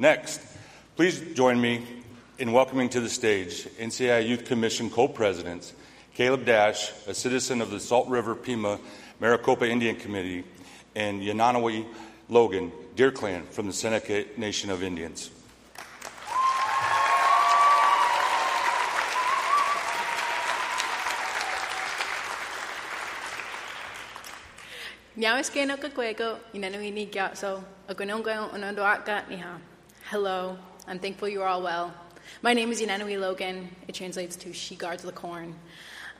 Next, please join me in welcoming to the stage NCAI Youth Commission co-presidents Caleb Dash, a citizen of the Salt River Pima Maricopa Indian Community, and Yanenowi Logan, Deer Clan from the Seneca Nation of Indians. Hello, I'm thankful you are all well. My name is Yanenowi Logan. It translates to She Guards the Corn.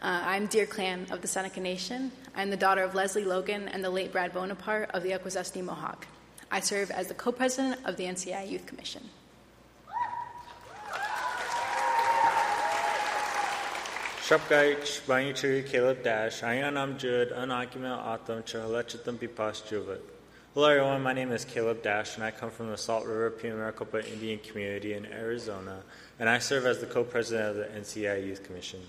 Uh, I'm Deer Clan of the Seneca Nation. I'm the daughter of Leslie Logan and the late Brad Bonaparte of the Akwesasne Mohawk. I serve as the co president of the NCAI Youth Commission. Shopgaich, Banyichiri, Caleb Dash, Ayanam Jud, Anakimel Atam, Chahalachitam Pipas Juvat. Hello, everyone. My name is Caleb Dash, and I come from the Salt River Pima Maricopa Indian community in Arizona, and I serve as the co president of the NCAI Youth Commission.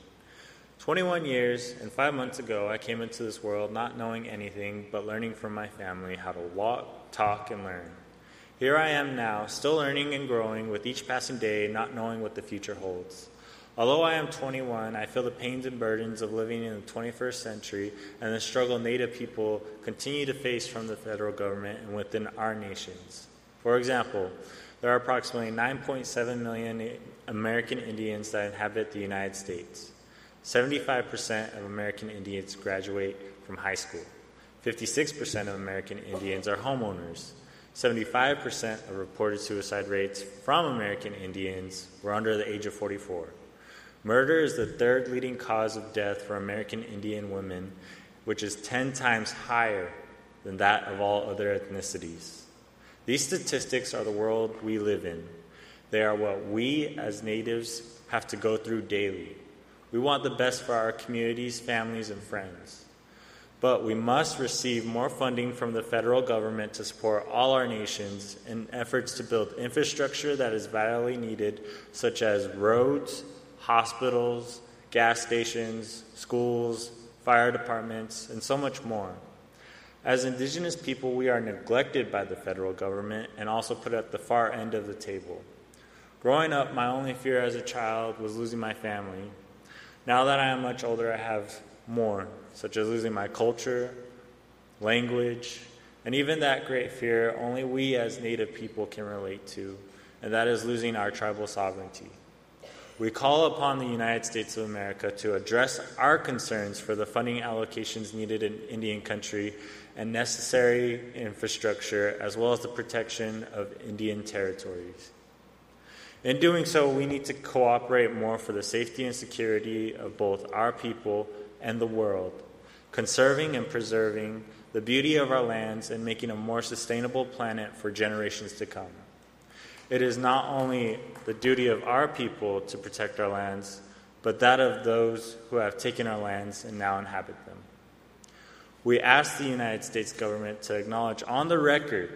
21 years and five months ago, I came into this world not knowing anything but learning from my family how to walk, talk, and learn. Here I am now, still learning and growing with each passing day, not knowing what the future holds. Although I am 21, I feel the pains and burdens of living in the 21st century and the struggle Native people continue to face from the federal government and within our nations. For example, there are approximately 9.7 million American Indians that inhabit the United States. 75% of American Indians graduate from high school. 56% of American Indians are homeowners. 75% of reported suicide rates from American Indians were under the age of 44. Murder is the third leading cause of death for American Indian women, which is 10 times higher than that of all other ethnicities. These statistics are the world we live in. They are what we as natives have to go through daily. We want the best for our communities, families, and friends. But we must receive more funding from the federal government to support all our nations in efforts to build infrastructure that is vitally needed, such as roads, hospitals, gas stations, schools, fire departments, and so much more. As Indigenous people, we are neglected by the federal government and also put at the far end of the table. Growing up, my only fear as a child was losing my family. Now that I am much older, I have more, such as losing my culture, language, and even that great fear only we as Native people can relate to, and that is losing our tribal sovereignty. We call upon the United States of America to address our concerns for the funding allocations needed in Indian country and necessary infrastructure, as well as the protection of Indian territories. In doing so, we need to cooperate more for the safety and security of both our people and the world, conserving and preserving the beauty of our lands and making a more sustainable planet for generations to come. It is not only the duty of our people to protect our lands, but that of those who have taken our lands and now inhabit them. We ask the United States government to acknowledge on the record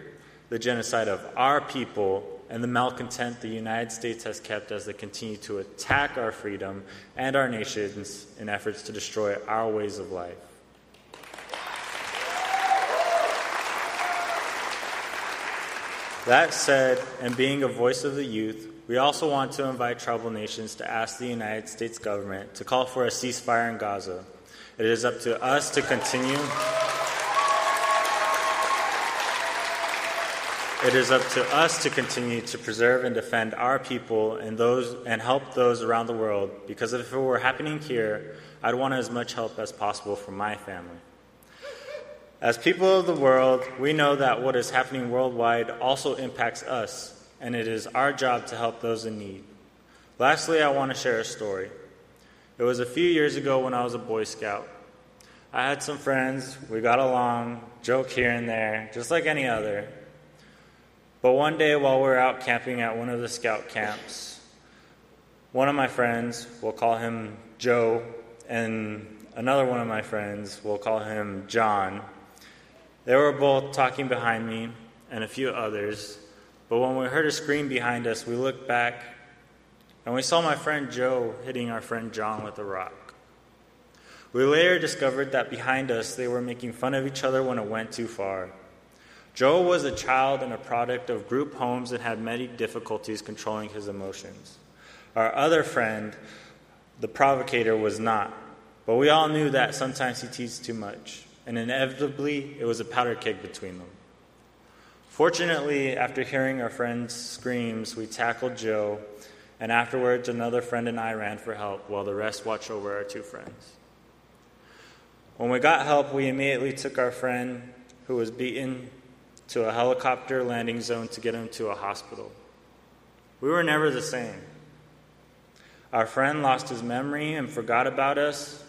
the genocide of our people and the malcontent the United States has kept as they continue to attack our freedom and our nations in efforts to destroy our ways of life. That said, and being a voice of the youth, we also want to invite tribal nations to ask the United States government to call for a ceasefire in Gaza. It is up to us to continue. It is up to us to continue to preserve and defend our people and those and help those around the world because if it were happening here, I'd want as much help as possible for my family. As people of the world, we know that what is happening worldwide also impacts us, and it is our job to help those in need. Lastly, I want to share a story. It was a few years ago when I was a Boy Scout. I had some friends, we got along, joke here and there, just like any other. But one day while we were out camping at one of the scout camps, one of my friends, we'll call him Joe, and another one of my friends, we'll call him John, they were both talking behind me and a few others, but when we heard a scream behind us, we looked back and we saw my friend Joe hitting our friend John with a rock. We later discovered that behind us they were making fun of each other when it went too far. Joe was a child and a product of group homes and had many difficulties controlling his emotions. Our other friend, the provocator, was not, but we all knew that sometimes he teased too much, and inevitably it was a powder keg between them. Fortunately, after hearing our friend's screams, we tackled Joe, and afterwards another friend and I ran for help while the rest watched over our two friends. When we got help, we immediately took our friend who was beaten to a helicopter landing zone to get him to a hospital. We were never the same. Our friend lost his memory and forgot about us,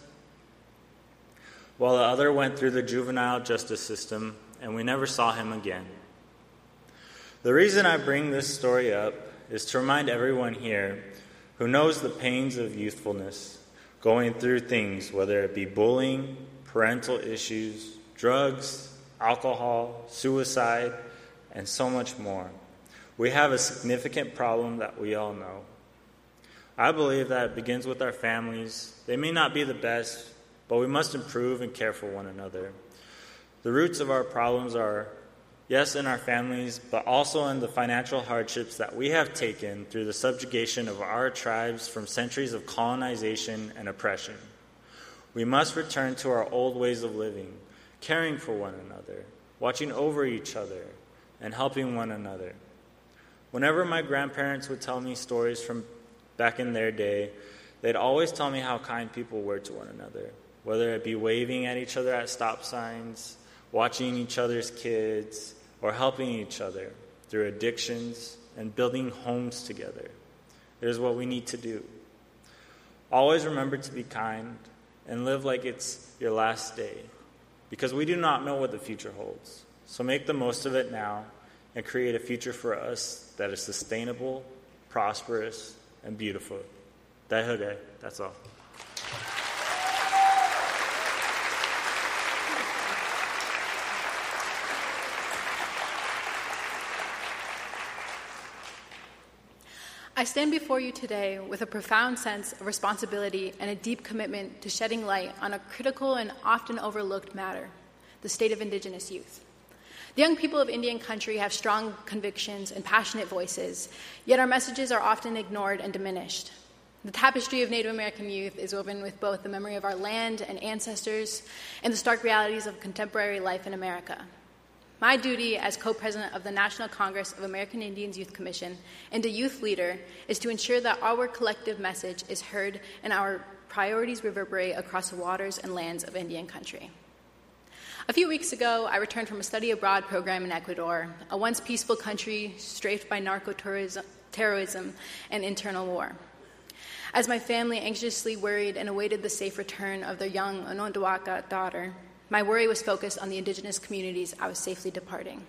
while the other went through the juvenile justice system and we never saw him again. The reason I bring this story up is to remind everyone here who knows the pains of youthfulness, going through things, whether it be bullying, parental issues, drugs, alcohol, suicide, and so much more. We have a significant problem that we all know. I believe that it begins with our families. They may not be the best, but we must improve and care for one another. The roots of our problems are, yes, in our families, but also in the financial hardships that we have taken through the subjugation of our tribes from centuries of colonization and oppression. We must return to our old ways of living caring for one another, watching over each other, and helping one another. Whenever my grandparents would tell me stories from back in their day, they'd always tell me how kind people were to one another, whether it be waving at each other at stop signs, watching each other's kids, or helping each other through addictions and building homes together. It is what we need to do. Always remember to be kind and live like it's your last day because we do not know what the future holds. So make the most of it now and create a future for us that is sustainable, prosperous, and beautiful. That's all. I stand before you today with a profound sense of responsibility and a deep commitment to shedding light on a critical and often overlooked matter the state of Indigenous youth. The young people of Indian country have strong convictions and passionate voices, yet our messages are often ignored and diminished. The tapestry of Native American youth is woven with both the memory of our land and ancestors and the stark realities of contemporary life in America. My duty as co president of the National Congress of American Indians Youth Commission and a youth leader is to ensure that our collective message is heard and our priorities reverberate across the waters and lands of Indian country. A few weeks ago, I returned from a study abroad program in Ecuador, a once peaceful country strafed by narco terrorism and internal war. As my family anxiously worried and awaited the safe return of their young Onondaga daughter, my worry was focused on the indigenous communities I was safely departing.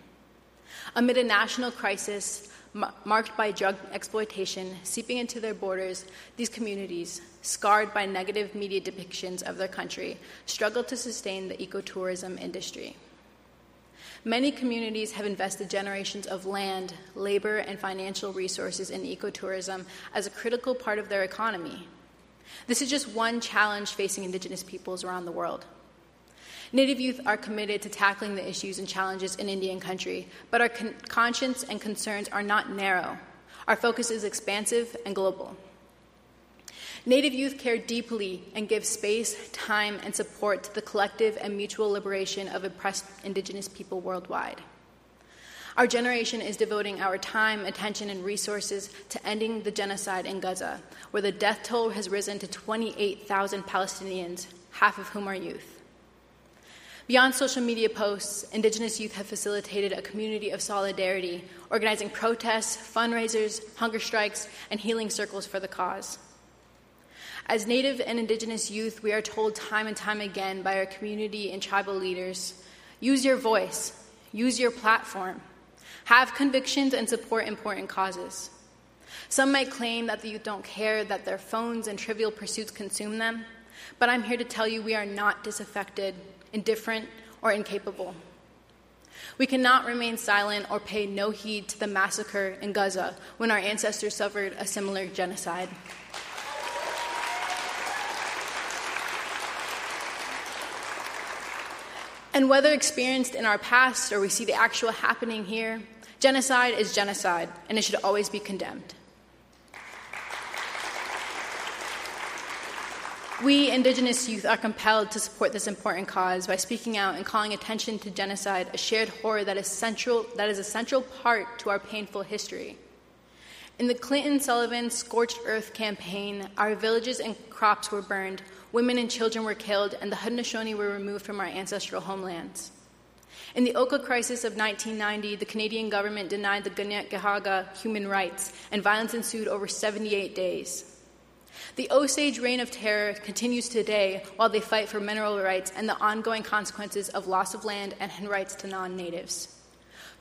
Amid a national crisis marked by drug exploitation seeping into their borders, these communities, scarred by negative media depictions of their country, struggle to sustain the ecotourism industry. Many communities have invested generations of land, labor, and financial resources in ecotourism as a critical part of their economy. This is just one challenge facing Indigenous peoples around the world. Native youth are committed to tackling the issues and challenges in Indian country, but our con- conscience and concerns are not narrow. Our focus is expansive and global. Native youth care deeply and give space, time, and support to the collective and mutual liberation of oppressed Indigenous people worldwide. Our generation is devoting our time, attention, and resources to ending the genocide in Gaza, where the death toll has risen to 28,000 Palestinians, half of whom are youth. Beyond social media posts, Indigenous youth have facilitated a community of solidarity, organizing protests, fundraisers, hunger strikes, and healing circles for the cause. As Native and Indigenous youth, we are told time and time again by our community and tribal leaders use your voice, use your platform, have convictions, and support important causes. Some might claim that the youth don't care, that their phones and trivial pursuits consume them, but I'm here to tell you we are not disaffected indifferent, or incapable. We cannot remain silent or pay no heed to the massacre in Gaza when our ancestors suffered a similar genocide. And whether experienced in our past or we see the actual happening here, genocide is genocide, and it should always be condemned. We Indigenous youth are compelled to support this important cause by speaking out and calling attention to genocide, a shared horror that is, central, that is a central part to our painful history. In the Clinton Sullivan Scorched Earth campaign, our villages and crops were burned, women and children were killed, and the Haudenosaunee were removed from our ancestral homelands. In the Oka crisis of 1990, the Canadian government denied the Kanien'kehá:ka human rights, and violence ensued over 78 days. The Osage reign of terror continues today while they fight for mineral rights and the ongoing consequences of loss of land and rights to non natives.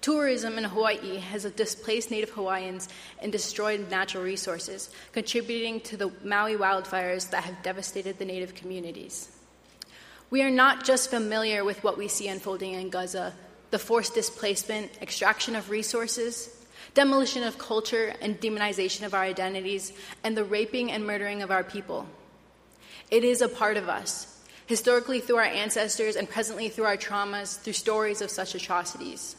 Tourism in Hawaii has displaced Native Hawaiians and destroyed natural resources, contributing to the Maui wildfires that have devastated the Native communities. We are not just familiar with what we see unfolding in Gaza the forced displacement, extraction of resources, demolition of culture and demonization of our identities, and the raping and murdering of our people. It is a part of us, historically through our ancestors and presently through our traumas, through stories of such atrocities.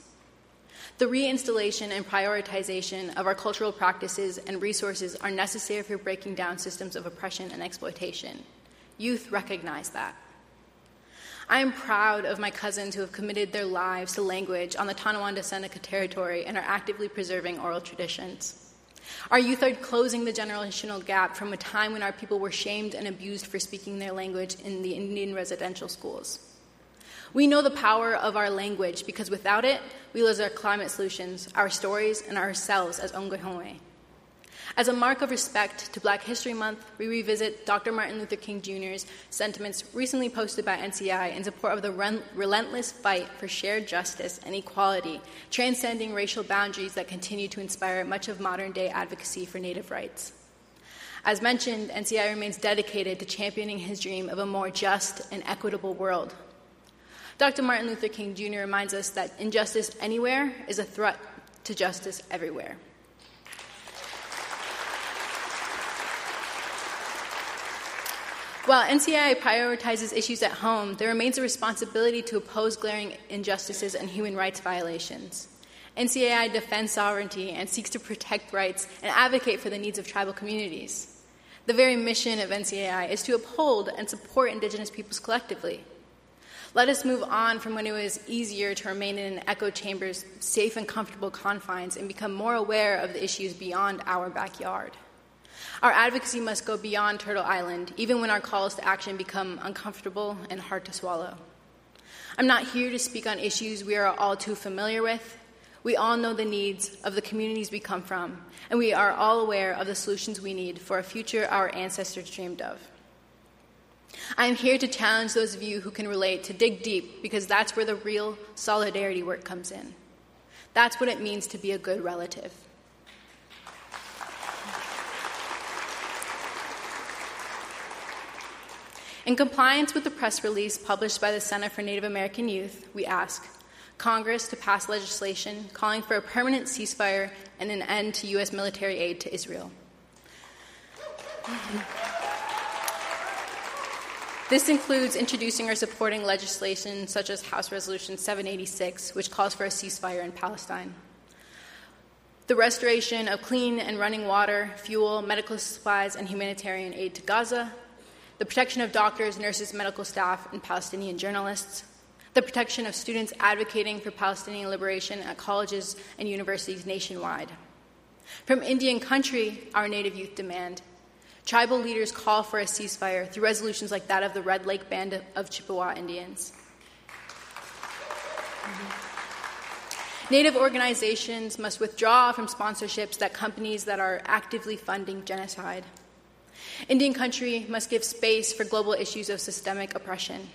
The reinstallation and prioritization of our cultural practices and resources are necessary for breaking down systems of oppression and exploitation. Youth recognize that. I am proud of my cousins who have committed their lives to language on the Tonawanda Seneca territory and are actively preserving oral traditions. Our youth are closing the generational gap from a time when our people were shamed and abused for speaking their language in the Indian residential schools. We know the power of our language because without it, we lose our climate solutions, our stories, and ourselves as Ongehoe. As a mark of respect to Black History Month, we revisit Dr. Martin Luther King Jr.'s sentiments recently posted by NCAI in support of the relentless fight for shared justice and equality, transcending racial boundaries that continue to inspire much of modern day advocacy for Native rights. As mentioned, NCAI remains dedicated to championing his dream of a more just and equitable world Dr. Martin Luther King Jr. reminds us that injustice anywhere is a threat to justice everywhere. While NCAI prioritizes issues at home, there remains a responsibility to oppose glaring injustices and human rights violations. NCAI defends sovereignty and seeks to protect rights and advocate for the needs of tribal communities. The very mission of NCAI is to uphold and support Indigenous peoples collectively. Let us move on from when it was easier to remain in an echo chamber's safe and comfortable confines and become more aware of the issues beyond our backyard. Our advocacy must go beyond Turtle Island, even when our calls to action become uncomfortable and hard to swallow. I'm not here to speak on issues we are all too familiar with. We all know the needs of the communities we come from, and we are all aware of the solutions we need for a future our ancestors dreamed of. I am here to challenge those of you who can relate to dig deep because that's where the real solidarity work comes in. That's what it means to be a good relative. In compliance with the press release published by the Center for Native American Youth, we ask Congress to pass legislation calling for a permanent ceasefire and an end to U.S. military aid to Israel. This includes introducing or supporting legislation such as House Resolution 786, which calls for a ceasefire in Palestine. The restoration of clean and running water, fuel, medical supplies, and humanitarian aid to Gaza. The protection of doctors, nurses, medical staff, and Palestinian journalists. The protection of students advocating for Palestinian liberation at colleges and universities nationwide. From Indian country, our Native youth demand Tribal leaders call for a ceasefire through resolutions like that of the Red Lake Band of Chippewa Indians. Native organizations must withdraw from sponsorships that companies that are actively funding genocide. Indian country must give space for global issues of systemic oppression.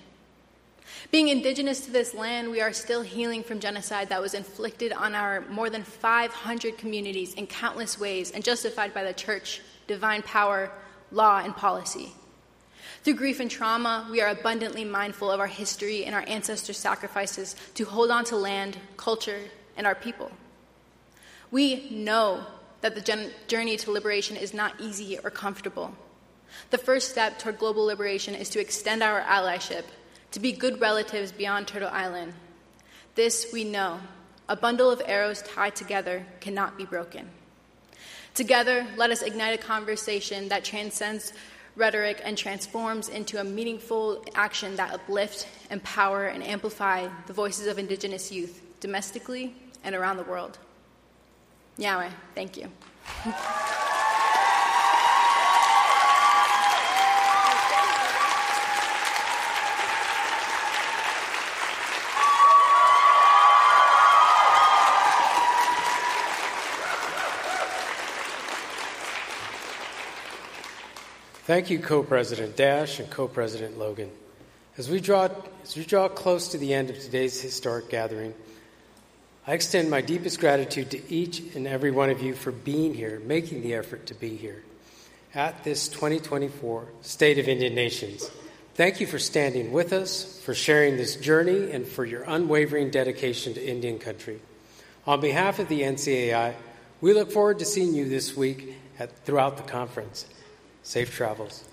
Being indigenous to this land, we are still healing from genocide that was inflicted on our more than 500 communities in countless ways and justified by the church, divine power, law, and policy. Through grief and trauma, we are abundantly mindful of our history and our ancestors' sacrifices to hold on to land, culture, and our people. We know that the journey to liberation is not easy or comfortable. The first step toward global liberation is to extend our allyship, to be good relatives beyond Turtle Island. This we know. A bundle of arrows tied together cannot be broken. Together, let us ignite a conversation that transcends rhetoric and transforms into a meaningful action that uplift, empower, and amplify the voices of Indigenous youth domestically and around the world. Nyaweh, thank you. Thank you, Co-President Dash and Co-President Logan. As we, draw, as we draw close to the end of today's historic gathering, I extend my deepest gratitude to each and every one of you for being here, making the effort to be here at this 2024 State of Indian Nations. Thank you for standing with us, for sharing this journey, and for your unwavering dedication to Indian country. On behalf of the NCAI, we look forward to seeing you this week at, throughout the conference. Safe travels.